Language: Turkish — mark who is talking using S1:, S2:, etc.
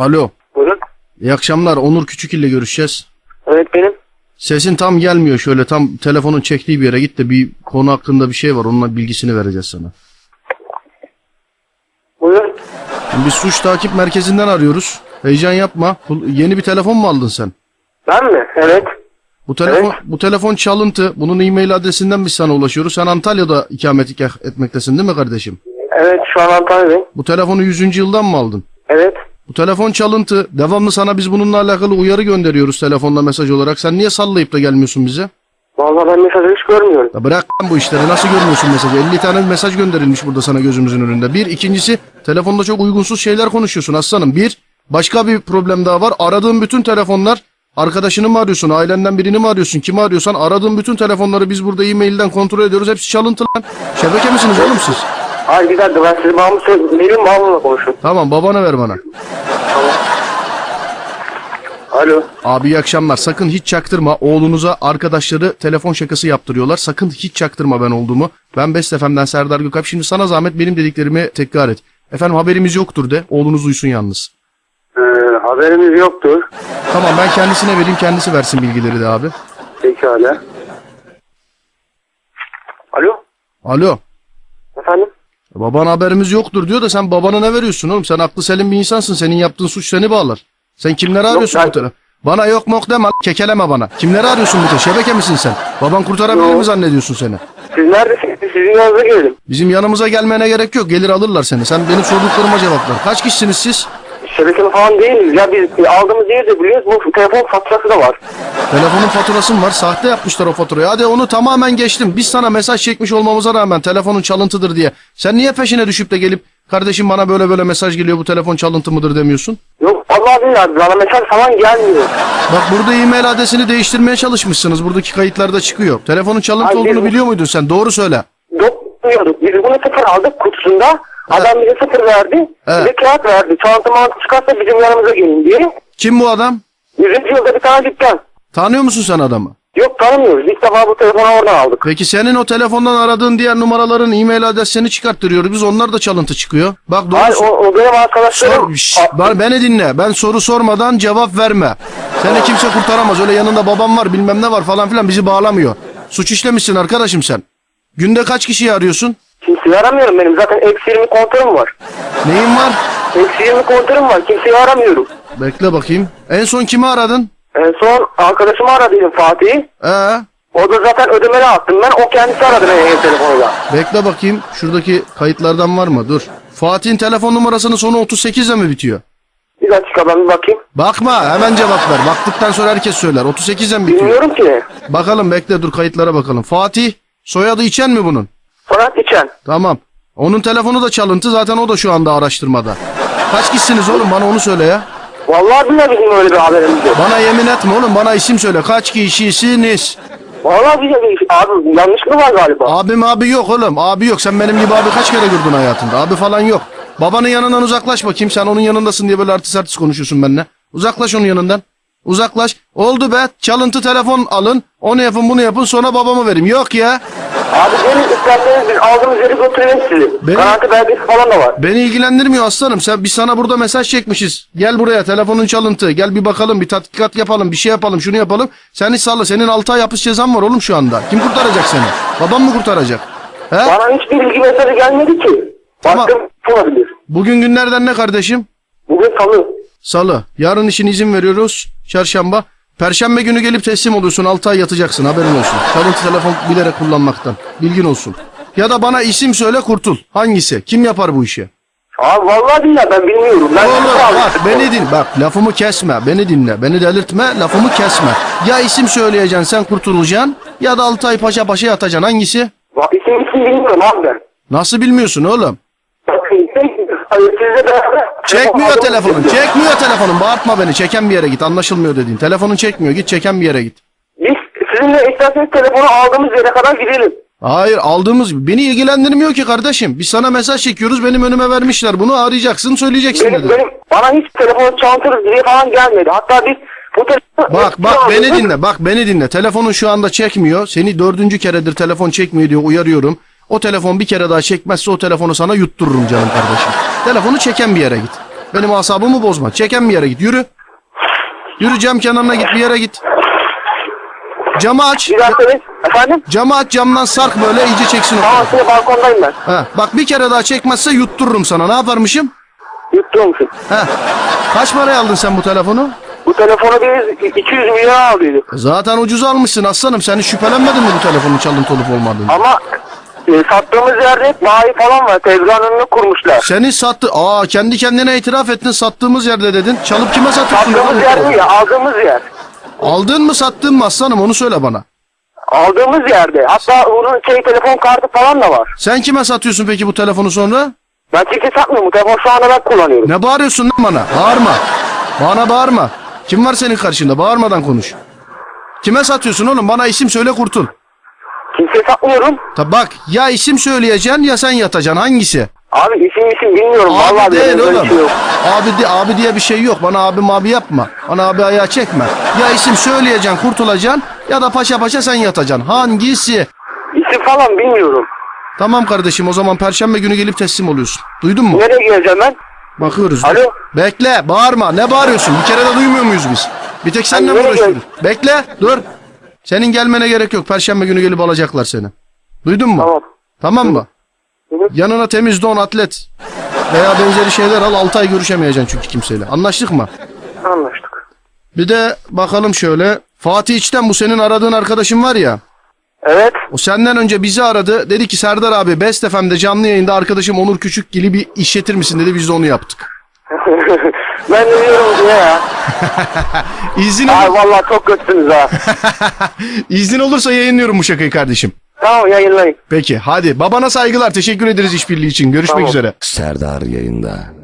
S1: Alo.
S2: Buyurun.
S1: İyi akşamlar. Onur Küçük ile görüşeceğiz.
S2: Evet benim.
S1: Sesin tam gelmiyor şöyle. Tam telefonun çektiği bir yere git de bir konu hakkında bir şey var. Onunla bilgisini vereceğiz sana.
S2: Buyurun.
S1: Şimdi biz suç takip merkezinden arıyoruz. Heyecan yapma. Yeni bir telefon mu aldın sen?
S2: Ben mi? Evet.
S1: Bu telefon
S2: Evet.
S1: bu telefon çalıntı. Bunun e-mail adresinden biz sana ulaşıyoruz. Sen Antalya'da ikamet etmektesin değil mi kardeşim?
S2: Evet şu an Antalya'dayım.
S1: Bu telefonu 100. yıldan mı aldın?
S2: Evet.
S1: Bu telefon çalıntı. Devamlı sana biz bununla alakalı uyarı gönderiyoruz telefonla mesaj olarak. Sen niye sallayıp da gelmiyorsun bize?
S2: Vallahi ben mesajı hiç görmüyorum.
S1: Ya bırak lan bu işleri. Nasıl görmüyorsun mesajı? 50 tane mesaj gönderilmiş burada sana gözümüzün önünde. Bir. ikincisi telefonda çok uygunsuz şeyler konuşuyorsun aslanım. Bir. Başka bir problem daha var. Aradığın bütün telefonlar arkadaşını mı arıyorsun? Ailenden birini mi arıyorsun? Kimi arıyorsan aradığın bütün telefonları biz burada e-mailden kontrol ediyoruz. Hepsi çalıntı lan. Şebeke misiniz oğlum siz?
S2: Hayır bir dakika ben size bağımlı söz... Benim bağımlımla konuşun.
S1: Tamam babana ver bana.
S2: Alo.
S1: Abi iyi akşamlar. Sakın hiç çaktırma. Oğlunuza arkadaşları telefon şakası yaptırıyorlar. Sakın hiç çaktırma ben olduğumu. Ben Best FM'den Serdar Gökalp. Şimdi sana zahmet benim dediklerimi tekrar et. Efendim haberimiz yoktur de. Oğlunuz uyusun yalnız.
S2: Ee, haberimiz yoktur.
S1: Tamam ben kendisine vereyim. Kendisi versin bilgileri de abi.
S2: Pekala. Alo.
S1: Alo. Baban haberimiz yoktur diyor da sen babana ne veriyorsun oğlum? Sen aklı selim bir insansın. Senin yaptığın suç seni bağlar. Sen kimleri arıyorsun
S2: ben-
S1: bu tele- Bana yok mok deme. Kekeleme bana. Kimleri arıyorsun bu te- Şebeke misin sen? Baban kurtarabilir
S2: Yok.
S1: mi zannediyorsun seni?
S2: Siz neredesiniz? Sizin yanınıza gelelim.
S1: Bizim yanımıza gelmene gerek yok. Gelir alırlar seni. Sen benim sorduklarıma cevap ver. Kaç kişisiniz siz?
S2: Şebekeli falan değiliz. Ya biz aldığımız yeri de biliyoruz. Bu telefon faturası da var.
S1: Telefonun faturası mı var? Sahte yapmışlar o faturayı. Hadi onu tamamen geçtim. Biz sana mesaj çekmiş olmamıza rağmen telefonun çalıntıdır diye. Sen niye peşine düşüp de gelip kardeşim bana böyle böyle mesaj geliyor bu telefon çalıntı mıdır demiyorsun?
S2: Yok vallahi billahi bana mesaj falan gelmiyor.
S1: Bak burada e-mail adresini değiştirmeye çalışmışsınız. Buradaki kayıtlarda çıkıyor. Telefonun çalıntı
S2: Ay,
S1: olduğunu
S2: biz-
S1: biliyor muydun sen? Doğru söyle.
S2: Yok bilmiyorduk. Biz bunu sıfır aldık kutusunda. Adam bize sıfır verdi.
S1: Evet.
S2: Bize kağıt verdi. Çanta mantı çıkarsa bizim yanımıza gelin diye.
S1: Kim bu adam?
S2: Yüzüncü yılda bir tane dükkan.
S1: Tanıyor musun sen adamı?
S2: Yok tanımıyoruz. İlk defa bu telefonu oradan aldık.
S1: Peki senin o telefondan aradığın diğer numaraların e-mail adreslerini çıkarttırıyoruz. Biz onlar da çalıntı çıkıyor. Bak doğru
S2: Hayır o, o benim arkadaşlarım.
S1: Sor, ben, beni dinle. Ben soru sormadan cevap verme. Seni kimse kurtaramaz. Öyle yanında babam var bilmem ne var falan filan bizi bağlamıyor. Suç işlemişsin arkadaşım sen. Günde kaç kişiyi arıyorsun?
S2: Kimseyi aramıyorum benim. Zaten eksi 20 kontörüm var.
S1: Neyin var?
S2: Eksi 20 kontörüm var. Kimseyi aramıyorum.
S1: Bekle bakayım. En son kimi aradın?
S2: En son arkadaşımı aradıydım Fatih'i.
S1: Ee,
S2: O da zaten ödemeli attım ben. O kendisi aradı beni ev telefonuyla.
S1: bekle bakayım. Şuradaki kayıtlardan var mı? Dur. Fatih'in telefon numarasının sonu 38 ile mi bitiyor?
S2: Bir dakika ben bir bakayım.
S1: Bakma hemen cevap ver. Baktıktan sonra herkes söyler. 38 ile mi bitiyor?
S2: Bilmiyorum ki.
S1: Bakalım bekle dur kayıtlara bakalım. Fatih soyadı içen mi bunun?
S2: Fırat İçen.
S1: Tamam. Onun telefonu da çalıntı zaten o da şu anda araştırmada. Kaç kişisiniz oğlum bana onu söyle ya.
S2: Vallahi billahi bizim öyle bir haberimiz yok.
S1: Bana yemin etme oğlum bana isim söyle. Kaç kişisiniz?
S2: Vallahi bize bir abi yanlış mı var galiba?
S1: Abim abi yok oğlum. Abi yok. Sen benim gibi abi kaç kere gördün hayatında? Abi falan yok. Babanın yanından uzaklaş bakayım. Sen onun yanındasın diye böyle artist artist konuşuyorsun benimle. Uzaklaş onun yanından. Uzaklaş. Oldu be. Çalıntı telefon alın. Onu yapın bunu yapın sonra babamı vereyim. Yok ya.
S2: Abi gelin isterseniz biz aldığımız yeri götürelim sizi.
S1: Benim-
S2: Garanti belgesi falan da var.
S1: Beni ilgilendirmiyor aslanım. Sen biz sana burada mesaj çekmişiz. Gel buraya telefonun çalıntı. Gel bir bakalım bir tatbikat yapalım bir şey yapalım şunu yapalım. Sen hiç salla. Senin 6 ay hapis cezan var oğlum şu anda. Kim kurtaracak seni? Babam mı kurtaracak? He?
S2: Bana hiçbir bilgi mesajı gelmedi ki.
S1: Tamam.
S2: Baktım olabilir.
S1: Bugün günlerden ne kardeşim?
S2: Bugün salı.
S1: Salı. Yarın için izin veriyoruz. Çarşamba. Perşembe günü gelip teslim oluyorsun. 6 ay yatacaksın haberin olsun. Çalıntı telefon bilerek kullanmaktan. Bilgin olsun. Ya da bana isim söyle kurtul. Hangisi? Kim yapar bu işi?
S2: Abi vallahi billahi ben bilmiyorum. Ben
S1: Oğlum bak beni din bak lafımı kesme beni dinle beni delirtme lafımı kesme. Ya isim söyleyeceksin sen kurtulacaksın ya da Altay Paşa Paşa yatacaksın hangisi?
S2: Bak isim isim bilmiyorum abi ben.
S1: Nasıl bilmiyorsun oğlum?
S2: Sizle beraber.
S1: Çekmiyor
S2: Telefon
S1: telefonun çekmiyor telefonun bağırtma beni çeken bir yere git anlaşılmıyor dediğin. Telefonun çekmiyor git çeken bir yere git.
S2: Biz sizinle isterseniz telefonu aldığımız yere kadar gidelim.
S1: Hayır aldığımız beni ilgilendirmiyor ki kardeşim. Biz sana mesaj çekiyoruz benim önüme vermişler bunu arayacaksın söyleyeceksin
S2: Benim,
S1: dedi.
S2: benim, bana hiç telefonu çantırız diye falan gelmedi. Hatta biz bu telefonu...
S1: Bak bak beni dinle bak beni dinle. Telefonun şu anda çekmiyor. Seni dördüncü keredir telefon çekmiyor diye uyarıyorum. O telefon bir kere daha çekmezse o telefonu sana yuttururum canım kardeşim. Telefonu çeken bir yere git. Benim asabımı bozma. Çeken bir yere git. Yürü. Yürü cam kenarına git bir yere git. Camı aç.
S2: Bir dakika. Efendim?
S1: Camı aç camdan sark böyle iyice çeksin o.
S2: Tamam şimdi balkondayım ben.
S1: Ha, bak bir kere daha çekmezse yuttururum sana. Ne yaparmışım?
S2: Yuttuğum musun?
S1: Ha. Kaç paraya aldın sen bu telefonu?
S2: Bu telefonu biz 200 milyon aldıydık.
S1: Zaten ucuz almışsın aslanım. Sen hiç şüphelenmedin mi bu telefonun çalıntı olup olmadığını?
S2: Ama e, sattığımız yerde bayi falan var. Tezgahın önüne kurmuşlar.
S1: Seni sattı. Aa kendi kendine itiraf ettin. Sattığımız yerde dedin. Çalıp kime satıyorsun?
S2: Sattığımız yer değil ya aldığımız yer.
S1: Aldın mı sattın mı aslanım onu söyle bana.
S2: Aldığımız yerde. Hatta onun şey telefon kartı falan da var.
S1: Sen kime satıyorsun peki bu telefonu sonra?
S2: Ben kimse satmıyorum. Bu telefonu şu anda ben kullanıyorum.
S1: Ne bağırıyorsun lan bana? Bağırma. Bana bağırma. Kim var senin karşında? Bağırmadan konuş. Kime satıyorsun oğlum? Bana isim söyle kurtul.
S2: Kimse satmıyorum.
S1: Tabi bak ya isim söyleyeceksin ya sen yatacaksın. Hangisi?
S2: Abi isim isim bilmiyorum. Vallahi
S1: Abi değil
S2: bilmiyorum. Böyle
S1: oğlum.
S2: şey yok.
S1: Abi, de, abi diye bir şey yok. Bana abi abi yapma. Bana abi ayağı çekme. Ya isim söyleyeceksin kurtulacaksın ya da paşa paşa sen yatacaksın. Hangisi?
S2: İsim falan bilmiyorum.
S1: Tamam kardeşim o zaman perşembe günü gelip teslim oluyorsun. Duydun mu?
S2: Nereye geleceğim ben?
S1: Bakıyoruz.
S2: Alo?
S1: Bekle bağırma. Ne bağırıyorsun? Bir kere de duymuyor muyuz biz? Bir tek seninle mi uğraşıyoruz? Bekle dur. Senin gelmene gerek yok. Perşembe günü gelip alacaklar seni. Duydun mu?
S2: Tamam.
S1: Tamam mı?
S2: Hı.
S1: Yanına temiz don atlet veya benzeri şeyler al 6 ay görüşemeyeceksin çünkü kimseyle. Anlaştık mı?
S2: Anlaştık.
S1: Bir de bakalım şöyle. Fatih İçten bu senin aradığın arkadaşın var ya.
S2: Evet.
S1: O senden önce bizi aradı. Dedi ki Serdar abi Best FM'de canlı yayında arkadaşım Onur Küçükgil'i bir işletir misin dedi. Biz de onu yaptık.
S2: ben de diyorum ya.
S1: İzin,
S2: Ay
S1: olur,
S2: vallahi çok kötüsünüz ha.
S1: izin olursa yayınlıyorum bu şakayı kardeşim.
S2: tamam yayınlayın.
S1: Peki hadi babana saygılar teşekkür ederiz işbirliği için görüşmek
S2: Tamam.
S1: üzere.
S3: Serdar yayında.